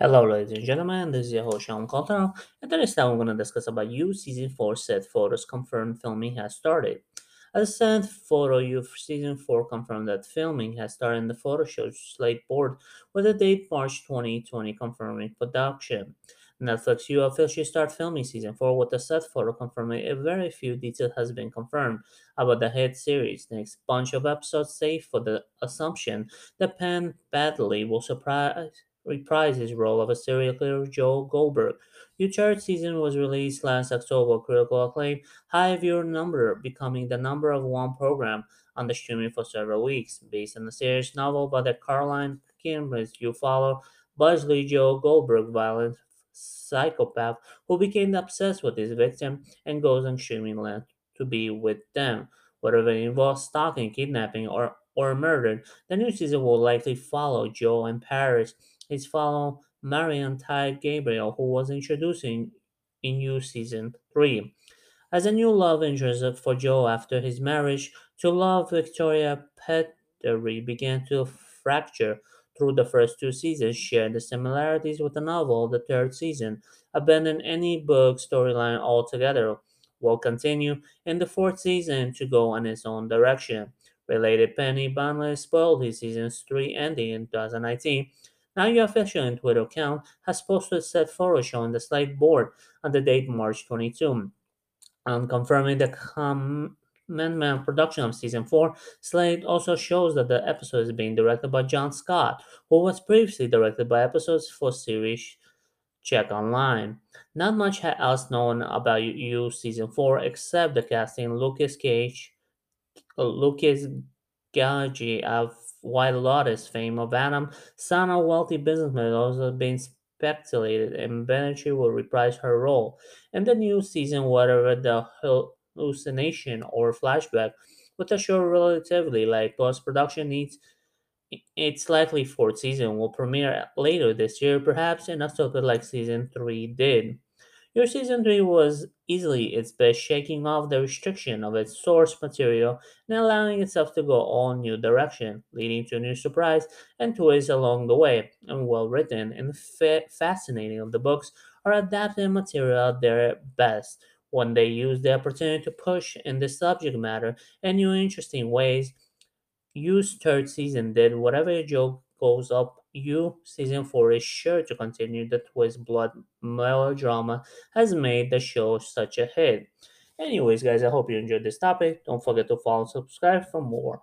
Hello, ladies and gentlemen. This is your host Sean Cottrell, and today's time we're going to discuss about You Season 4 set photos confirmed filming has started. As set photo, You Season 4 confirmed that filming has started in the photo show slate board with a date March 2020 confirming production. Netflix You officially start filming Season 4 with the set photo confirming a very few details has been confirmed about the hit series. Next bunch of episodes safe for the assumption that Penn Badgley will surprise reprised his role of a serial killer Joe Goldberg. Your third season was released last October, critical acclaim, high viewer number, becoming the number one program on the streaming for several weeks. Based on the series novel by the Caroline Kepnes, you follow Buzzley Joe Goldberg, violent psychopath who became obsessed with his victim and goes on streaming land to be with them. Whether it involves stalking, kidnapping, or or murder, the new season will likely follow Joe and Paris his fellow Marienne Ty Gabriel, who was introducing in new season 3 as a new love interest for Joe after his marriage to love Victoria Pedretti began to fracture through the first two seasons. Shared the similarities with the novel the third season abandoned any book storyline altogether will continue in the fourth season to go in its own direction. Related penny Bunley spoiled his season 3 ending in 2019 now your official Twitter account has posted said photo showing the slide board on the date March 22. And confirming the commitment production of season 4, Slate also shows that the episode is being directed by John Scott, who was previously directed by episodes for series Check Online. Not much else known about You season 4 except the casting Lucas Cage, Lucas Gage of White Lotus fame of Adam, son of wealthy businessman, also been speculated and Benucci will reprise her role in the new season, whatever the hallucination or flashback, with the show relatively light post production needs. Its likely fourth season will premiere later this year, perhaps in October, like season 3 did. Your season 3 was easily its best, shaking off the restriction of its source material and allowing itself to go all new direction, leading to new surprise and twists along the way. And well written and fa- fascinating of the books are adapted material at their best when they use the opportunity to push in the subject matter in new interesting ways. You's third season did whatever joke goes up you season 4 is sure to continue. The twist blood melodrama has made the show such a hit. Anyways guys i hope you enjoyed this topic. Don't forget to follow and subscribe for more